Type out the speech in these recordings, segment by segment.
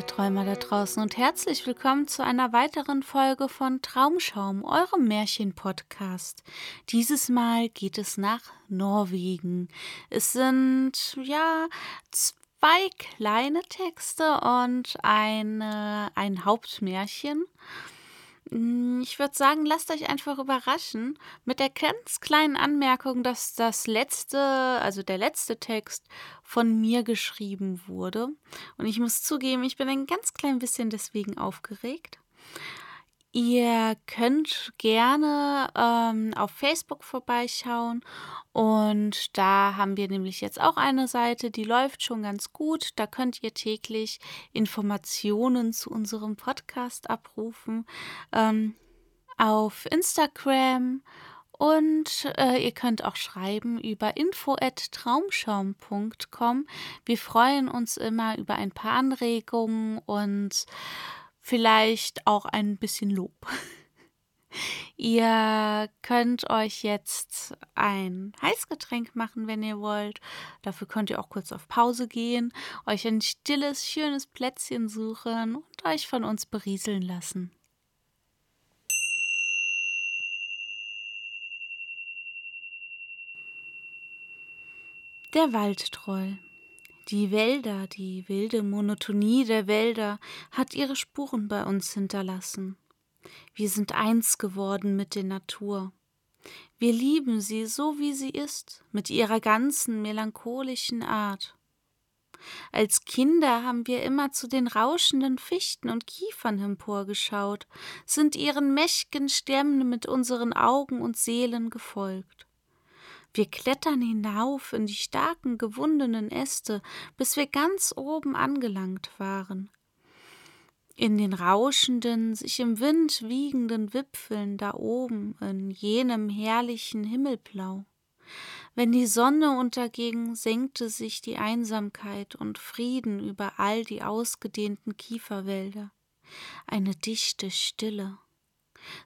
alle Träumer da draußen und herzlich willkommen zu einer weiteren Folge von Traumschaum, eurem Märchen-Podcast. Dieses Mal geht es nach Norwegen. Es sind, ja, zwei kleine Texte und eine, ein Hauptmärchen. Hm, ich würde sagen, lasst euch einfach überraschen mit der ganz kleinen Anmerkung, dass das letzte, also der letzte Text von mir geschrieben wurde. Und ich muss zugeben, ich bin ein ganz klein bisschen deswegen aufgeregt. Ihr könnt gerne ähm, auf Facebook vorbeischauen und da haben wir nämlich jetzt auch eine Seite, die läuft schon ganz gut. Da könnt ihr täglich Informationen zu unserem Podcast abrufen. Ähm, auf Instagram und äh, ihr könnt auch schreiben über info@traumschaum.com. Wir freuen uns immer über ein paar Anregungen und vielleicht auch ein bisschen Lob. Ihr könnt euch jetzt ein Heißgetränk machen, wenn ihr wollt. Dafür könnt ihr auch kurz auf Pause gehen, euch ein stilles, schönes Plätzchen suchen und euch von uns berieseln lassen. Der Waldtroll. Die Wälder, die wilde Monotonie der Wälder hat ihre Spuren bei uns hinterlassen. Wir sind eins geworden mit der Natur. Wir lieben sie so, wie sie ist, mit ihrer ganzen melancholischen Art. Als Kinder haben wir immer zu den rauschenden Fichten und Kiefern emporgeschaut, sind ihren mächtigen Stämmen mit unseren Augen und Seelen gefolgt. Wir klettern hinauf in die starken gewundenen Äste, bis wir ganz oben angelangt waren in den rauschenden, sich im Wind wiegenden Wipfeln da oben in jenem herrlichen Himmelblau. Wenn die Sonne unterging, senkte sich die Einsamkeit und Frieden über all die ausgedehnten Kieferwälder. Eine dichte Stille.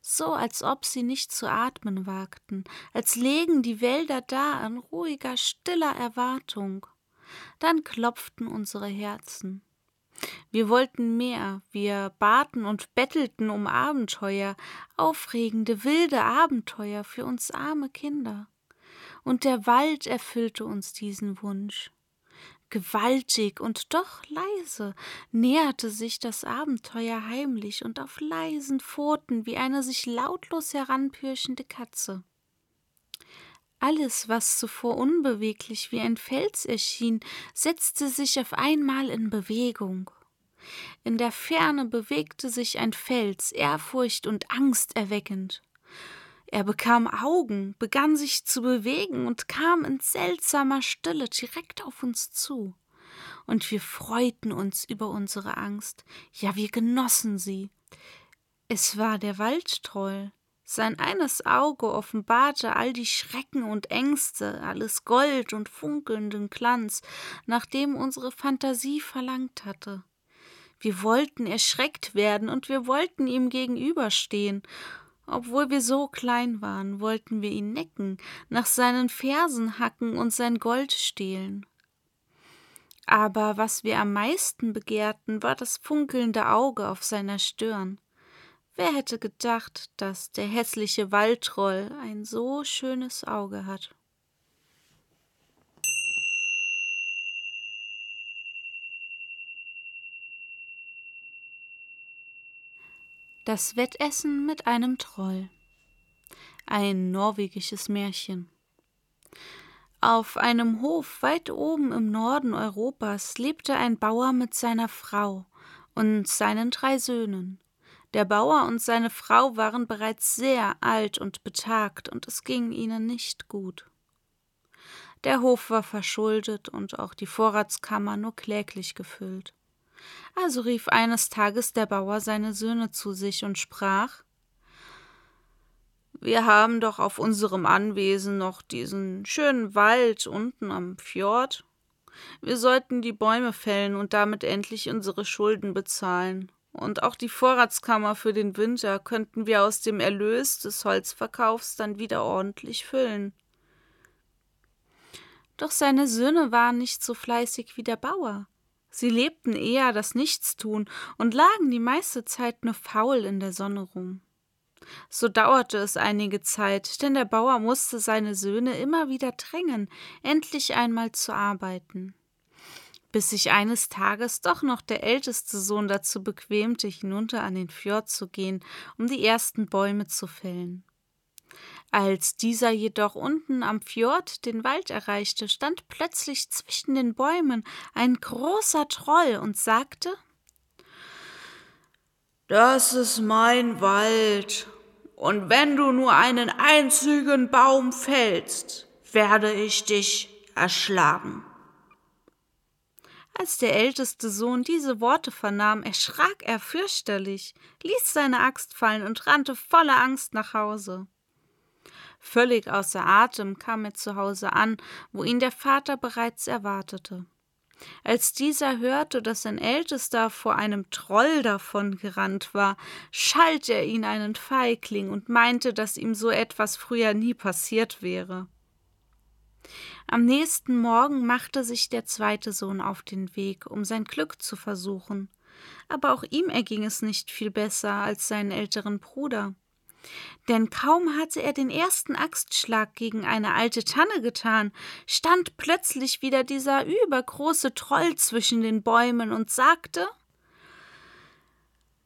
So als ob sie nicht zu atmen wagten, als lägen die Wälder da in ruhiger, stiller Erwartung. Dann klopften unsere Herzen. Wir wollten mehr, wir baten und bettelten um Abenteuer, aufregende, wilde Abenteuer für uns arme Kinder. Und der Wald erfüllte uns diesen Wunsch. Gewaltig und doch leise näherte sich das Abenteuer heimlich und auf leisen Pfoten wie eine sich lautlos heranpürchende Katze. Alles, was zuvor unbeweglich wie ein Fels erschien, setzte sich auf einmal in Bewegung. In der Ferne bewegte sich ein Fels, Ehrfurcht und Angst erweckend. Er bekam Augen, begann sich zu bewegen und kam in seltsamer Stille direkt auf uns zu. Und wir freuten uns über unsere Angst, ja wir genossen sie. Es war der Waldtroll, sein eines Auge offenbarte all die Schrecken und Ängste, alles Gold und funkelnden Glanz, nach dem unsere Fantasie verlangt hatte. Wir wollten erschreckt werden und wir wollten ihm gegenüberstehen. Obwohl wir so klein waren, wollten wir ihn necken, nach seinen Fersen hacken und sein Gold stehlen. Aber was wir am meisten begehrten, war das funkelnde Auge auf seiner Stirn. Wer hätte gedacht, dass der hässliche Waldtroll ein so schönes Auge hat? Das Wettessen mit einem Troll. Ein norwegisches Märchen. Auf einem Hof weit oben im Norden Europas lebte ein Bauer mit seiner Frau und seinen drei Söhnen. Der Bauer und seine Frau waren bereits sehr alt und betagt, und es ging ihnen nicht gut. Der Hof war verschuldet und auch die Vorratskammer nur kläglich gefüllt. Also rief eines Tages der Bauer seine Söhne zu sich und sprach Wir haben doch auf unserem Anwesen noch diesen schönen Wald unten am Fjord. Wir sollten die Bäume fällen und damit endlich unsere Schulden bezahlen. Und auch die Vorratskammer für den Winter könnten wir aus dem Erlös des Holzverkaufs dann wieder ordentlich füllen. Doch seine Söhne waren nicht so fleißig wie der Bauer. Sie lebten eher das Nichtstun und lagen die meiste Zeit nur faul in der Sonne rum. So dauerte es einige Zeit, denn der Bauer musste seine Söhne immer wieder drängen, endlich einmal zu arbeiten. Bis sich eines Tages doch noch der älteste Sohn dazu bequemte, hinunter an den Fjord zu gehen, um die ersten Bäume zu fällen. Als dieser jedoch unten am Fjord den Wald erreichte, stand plötzlich zwischen den Bäumen ein großer Troll und sagte Das ist mein Wald, und wenn du nur einen einzigen Baum fällst, werde ich dich erschlagen. Als der älteste Sohn diese Worte vernahm, erschrak er fürchterlich, ließ seine Axt fallen und rannte voller Angst nach Hause. Völlig außer Atem kam er zu Hause an, wo ihn der Vater bereits erwartete. Als dieser hörte, dass sein Ältester vor einem Troll davon gerannt war, schalt er ihn einen Feigling und meinte, dass ihm so etwas früher nie passiert wäre. Am nächsten Morgen machte sich der zweite Sohn auf den Weg, um sein Glück zu versuchen. Aber auch ihm erging es nicht viel besser als seinen älteren Bruder. Denn kaum hatte er den ersten Axtschlag gegen eine alte Tanne getan, stand plötzlich wieder dieser übergroße Troll zwischen den Bäumen und sagte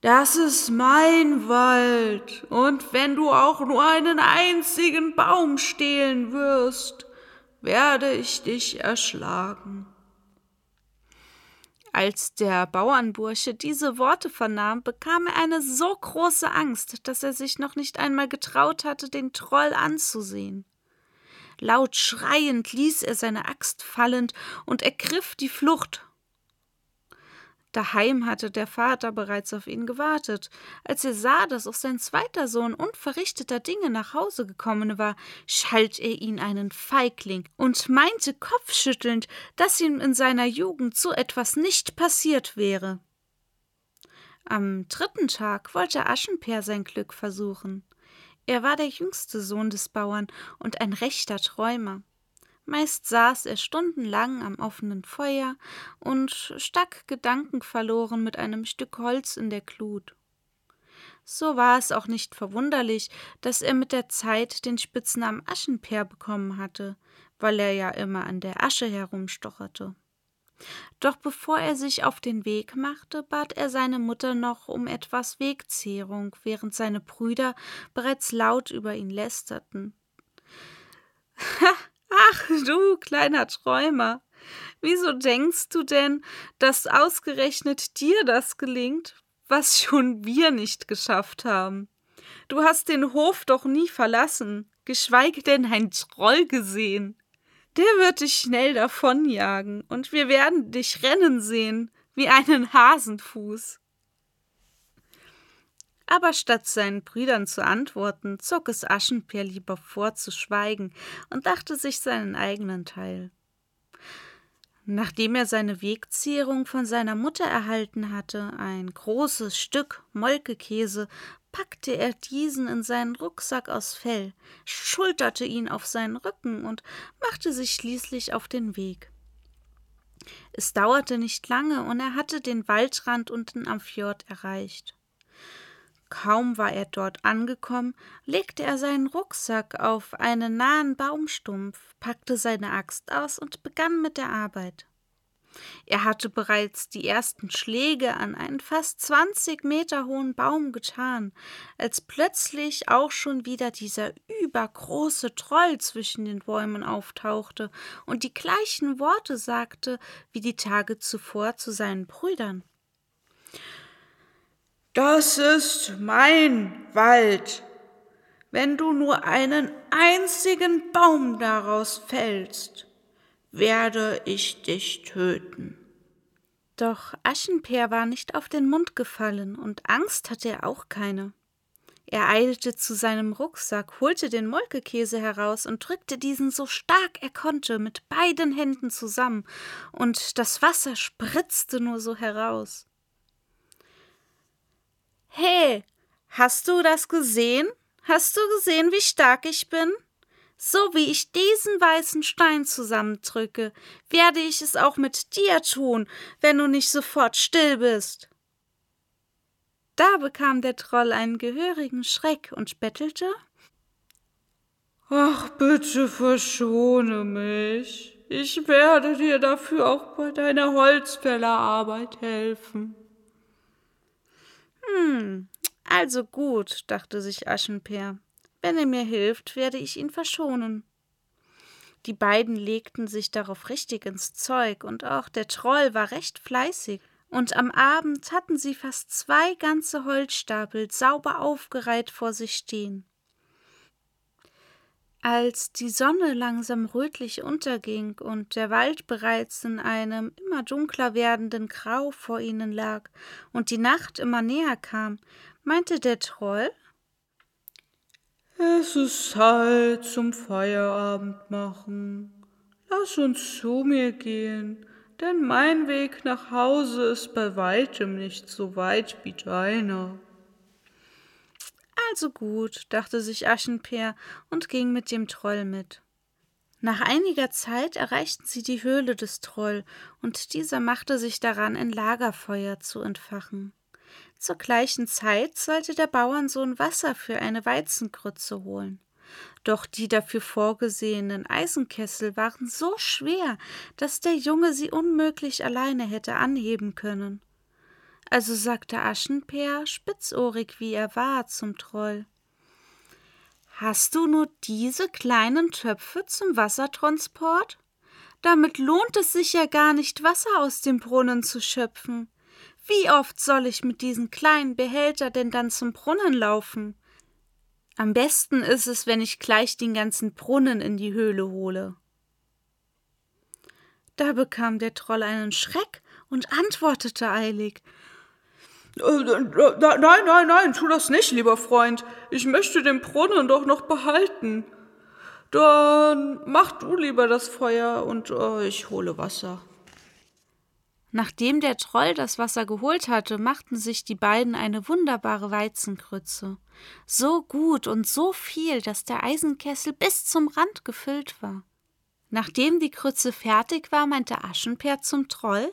Das ist mein Wald, und wenn du auch nur einen einzigen Baum stehlen wirst, werde ich dich erschlagen. Als der Bauernbursche diese Worte vernahm, bekam er eine so große Angst, dass er sich noch nicht einmal getraut hatte, den Troll anzusehen. Laut schreiend ließ er seine Axt fallen und ergriff die Flucht Daheim hatte der Vater bereits auf ihn gewartet. Als er sah, dass auch sein zweiter Sohn unverrichteter Dinge nach Hause gekommen war, schalt er ihn einen Feigling und meinte kopfschüttelnd, dass ihm in seiner Jugend so etwas nicht passiert wäre. Am dritten Tag wollte Aschenpeer sein Glück versuchen. Er war der jüngste Sohn des Bauern und ein rechter Träumer. Meist saß er stundenlang am offenen Feuer und stack gedankenverloren mit einem Stück Holz in der Glut. So war es auch nicht verwunderlich, dass er mit der Zeit den Spitznamen Aschenpeer bekommen hatte, weil er ja immer an der Asche herumstocherte. Doch bevor er sich auf den Weg machte, bat er seine Mutter noch um etwas Wegzehrung, während seine Brüder bereits laut über ihn lästerten. Du kleiner Träumer, wieso denkst du denn, dass ausgerechnet dir das gelingt, was schon wir nicht geschafft haben? Du hast den Hof doch nie verlassen, geschweige denn ein Troll gesehen. Der wird dich schnell davonjagen, und wir werden dich rennen sehen, wie einen Hasenfuß. Aber statt seinen Brüdern zu antworten, zog es Aschenpeer lieber vor zu schweigen und dachte sich seinen eigenen Teil. Nachdem er seine Wegzehrung von seiner Mutter erhalten hatte, ein großes Stück Molkekäse, packte er diesen in seinen Rucksack aus Fell, schulterte ihn auf seinen Rücken und machte sich schließlich auf den Weg. Es dauerte nicht lange, und er hatte den Waldrand unten am Fjord erreicht. Kaum war er dort angekommen, legte er seinen Rucksack auf einen nahen Baumstumpf, packte seine Axt aus und begann mit der Arbeit. Er hatte bereits die ersten Schläge an einen fast zwanzig Meter hohen Baum getan, als plötzlich auch schon wieder dieser übergroße Troll zwischen den Bäumen auftauchte und die gleichen Worte sagte wie die Tage zuvor zu seinen Brüdern. Das ist mein Wald. Wenn du nur einen einzigen Baum daraus fällst, werde ich dich töten. Doch Aschenpeer war nicht auf den Mund gefallen und Angst hatte er auch keine. Er eilte zu seinem Rucksack, holte den Molkekäse heraus und drückte diesen so stark er konnte mit beiden Händen zusammen, und das Wasser spritzte nur so heraus. Hast du das gesehen? Hast du gesehen, wie stark ich bin? So wie ich diesen weißen Stein zusammendrücke, werde ich es auch mit dir tun, wenn du nicht sofort still bist. Da bekam der Troll einen gehörigen Schreck und bettelte Ach, bitte verschone mich. Ich werde dir dafür auch bei deiner Holzfällerarbeit helfen. Hm, also gut, dachte sich Aschenpeer. Wenn er mir hilft, werde ich ihn verschonen. Die beiden legten sich darauf richtig ins Zeug, und auch der Troll war recht fleißig, und am Abend hatten sie fast zwei ganze Holzstapel sauber aufgereiht vor sich stehen. Als die Sonne langsam rötlich unterging und der Wald bereits in einem immer dunkler werdenden Grau vor ihnen lag und die Nacht immer näher kam, meinte der Troll es ist Zeit zum Feierabend machen. Lass uns zu mir gehen, denn mein Weg nach Hause ist bei weitem nicht so weit wie deiner. Also gut, dachte sich Aschenpeer und ging mit dem Troll mit. Nach einiger Zeit erreichten sie die Höhle des Troll, und dieser machte sich daran, ein Lagerfeuer zu entfachen. Zur gleichen Zeit sollte der Bauernsohn Wasser für eine Weizengrütze holen. Doch die dafür vorgesehenen Eisenkessel waren so schwer, dass der Junge sie unmöglich alleine hätte anheben können. Also sagte Aschenpeer, spitzohrig wie er war, zum Troll. Hast du nur diese kleinen Töpfe zum Wassertransport? Damit lohnt es sich ja gar nicht, Wasser aus dem Brunnen zu schöpfen. Wie oft soll ich mit diesem kleinen Behälter denn dann zum Brunnen laufen? Am besten ist es, wenn ich gleich den ganzen Brunnen in die Höhle hole. Da bekam der Troll einen Schreck und antwortete eilig äh, Nein, nein, nein, tu das nicht, lieber Freund. Ich möchte den Brunnen doch noch behalten. Dann mach du lieber das Feuer und äh, ich hole Wasser. Nachdem der Troll das Wasser geholt hatte, machten sich die beiden eine wunderbare Weizenkrütze. So gut und so viel, dass der Eisenkessel bis zum Rand gefüllt war. Nachdem die Krütze fertig war, meinte Aschenpeer zum Troll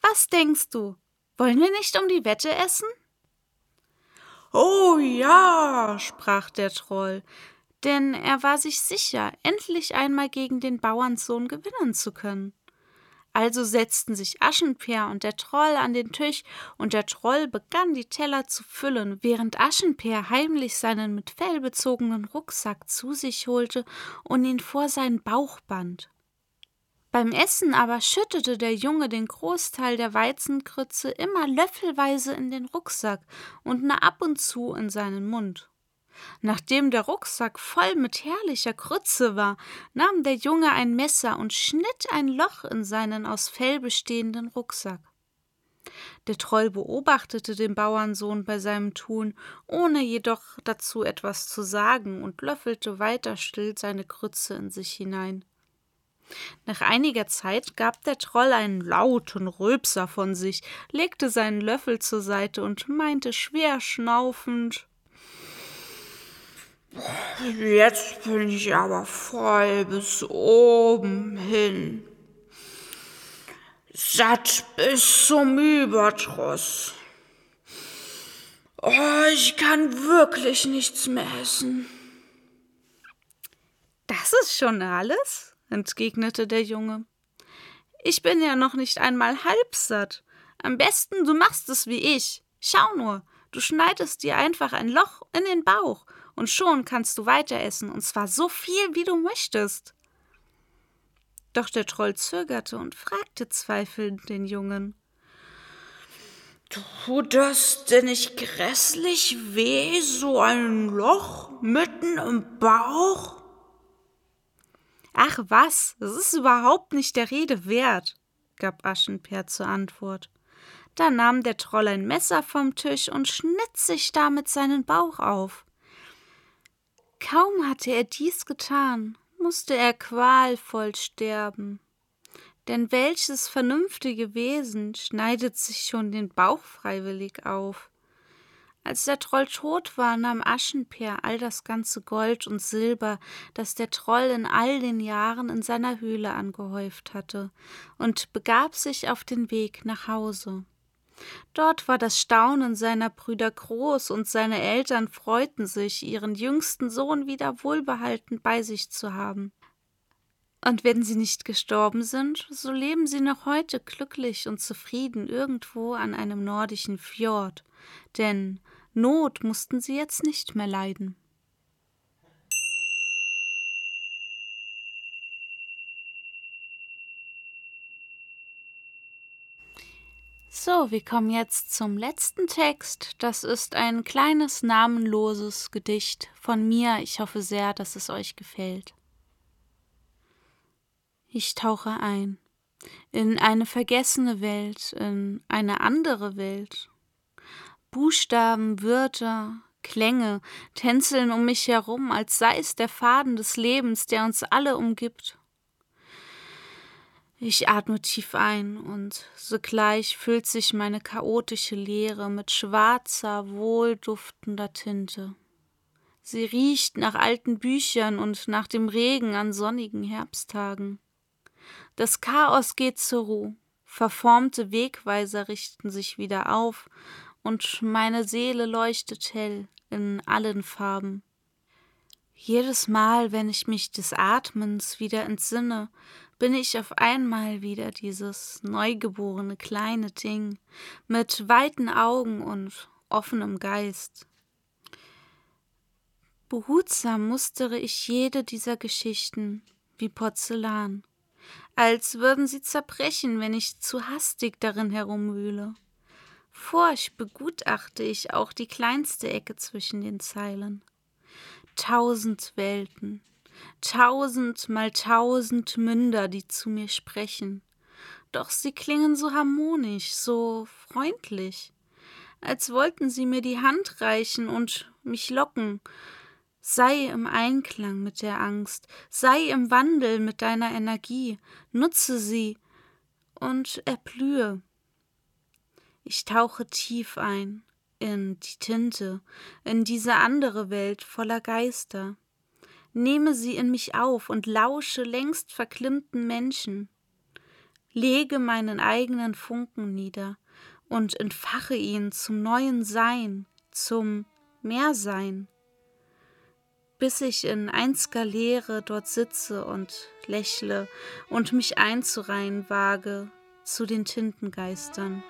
Was denkst du? Wollen wir nicht um die Wette essen? Oh ja, sprach der Troll, denn er war sich sicher, endlich einmal gegen den Bauernsohn gewinnen zu können. Also setzten sich Aschenpeer und der Troll an den Tisch, und der Troll begann die Teller zu füllen, während Aschenpeer heimlich seinen mit Fell bezogenen Rucksack zu sich holte und ihn vor seinen Bauch band. Beim Essen aber schüttete der Junge den Großteil der Weizenkrütze immer löffelweise in den Rucksack und nur ab und zu in seinen Mund. Nachdem der Rucksack voll mit herrlicher Krütze war, nahm der Junge ein Messer und schnitt ein Loch in seinen aus Fell bestehenden Rucksack. Der Troll beobachtete den Bauernsohn bei seinem Tun, ohne jedoch dazu etwas zu sagen, und löffelte weiter still seine Krütze in sich hinein. Nach einiger Zeit gab der Troll einen lauten Rülpser von sich, legte seinen Löffel zur Seite und meinte schwer schnaufend Jetzt bin ich aber voll bis oben hin. Satt bis zum Überdruss. Oh, ich kann wirklich nichts mehr essen. Das ist schon alles, entgegnete der Junge. Ich bin ja noch nicht einmal halb satt. Am besten du machst es wie ich. Schau nur, du schneidest dir einfach ein Loch in den Bauch und schon kannst du weiter essen, und zwar so viel, wie du möchtest. Doch der Troll zögerte und fragte zweifelnd den Jungen. Tut das denn nicht grässlich weh, so ein Loch mitten im Bauch? Ach was, das ist überhaupt nicht der Rede wert, gab Aschenpeer zur Antwort. Da nahm der Troll ein Messer vom Tisch und schnitt sich damit seinen Bauch auf. Kaum hatte er dies getan, musste er qualvoll sterben. Denn welches vernünftige Wesen schneidet sich schon den Bauch freiwillig auf? Als der Troll tot war, nahm Aschenpeer all das ganze Gold und Silber, das der Troll in all den Jahren in seiner Höhle angehäuft hatte, und begab sich auf den Weg nach Hause. Dort war das Staunen seiner Brüder groß, und seine Eltern freuten sich, ihren jüngsten Sohn wieder wohlbehalten bei sich zu haben. Und wenn sie nicht gestorben sind, so leben sie noch heute glücklich und zufrieden irgendwo an einem nordischen Fjord, denn Not mussten sie jetzt nicht mehr leiden. So, wir kommen jetzt zum letzten Text. Das ist ein kleines namenloses Gedicht von mir. Ich hoffe sehr, dass es euch gefällt. Ich tauche ein in eine vergessene Welt, in eine andere Welt. Buchstaben, Wörter, Klänge tänzeln um mich herum, als sei es der Faden des Lebens, der uns alle umgibt. Ich atme tief ein und sogleich füllt sich meine chaotische Leere mit schwarzer, wohlduftender Tinte. Sie riecht nach alten Büchern und nach dem Regen an sonnigen Herbsttagen. Das Chaos geht zur Ruhe, verformte Wegweiser richten sich wieder auf, und meine Seele leuchtet hell in allen Farben. Jedes Mal, wenn ich mich des Atmens wieder entsinne, bin ich auf einmal wieder dieses neugeborene kleine Ding mit weiten Augen und offenem Geist. Behutsam mustere ich jede dieser Geschichten wie Porzellan als würden sie zerbrechen, wenn ich zu hastig darin herumwühle. Forsch begutachte ich auch die kleinste Ecke zwischen den Zeilen. Tausend Welten, tausend mal tausend Münder, die zu mir sprechen. Doch sie klingen so harmonisch, so freundlich, als wollten sie mir die Hand reichen und mich locken, Sei im Einklang mit der Angst, sei im Wandel mit deiner Energie, nutze sie und erblühe. Ich tauche tief ein in die Tinte, in diese andere Welt voller Geister. Nehme sie in mich auf und lausche längst verklimmten Menschen. Lege meinen eigenen Funken nieder und entfache ihn zum neuen Sein, zum Mehrsein bis ich in einziger Leere dort sitze und lächle und mich einzureihen wage zu den Tintengeistern,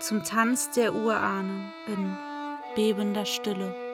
zum Tanz der Urahnen in bebender Stille.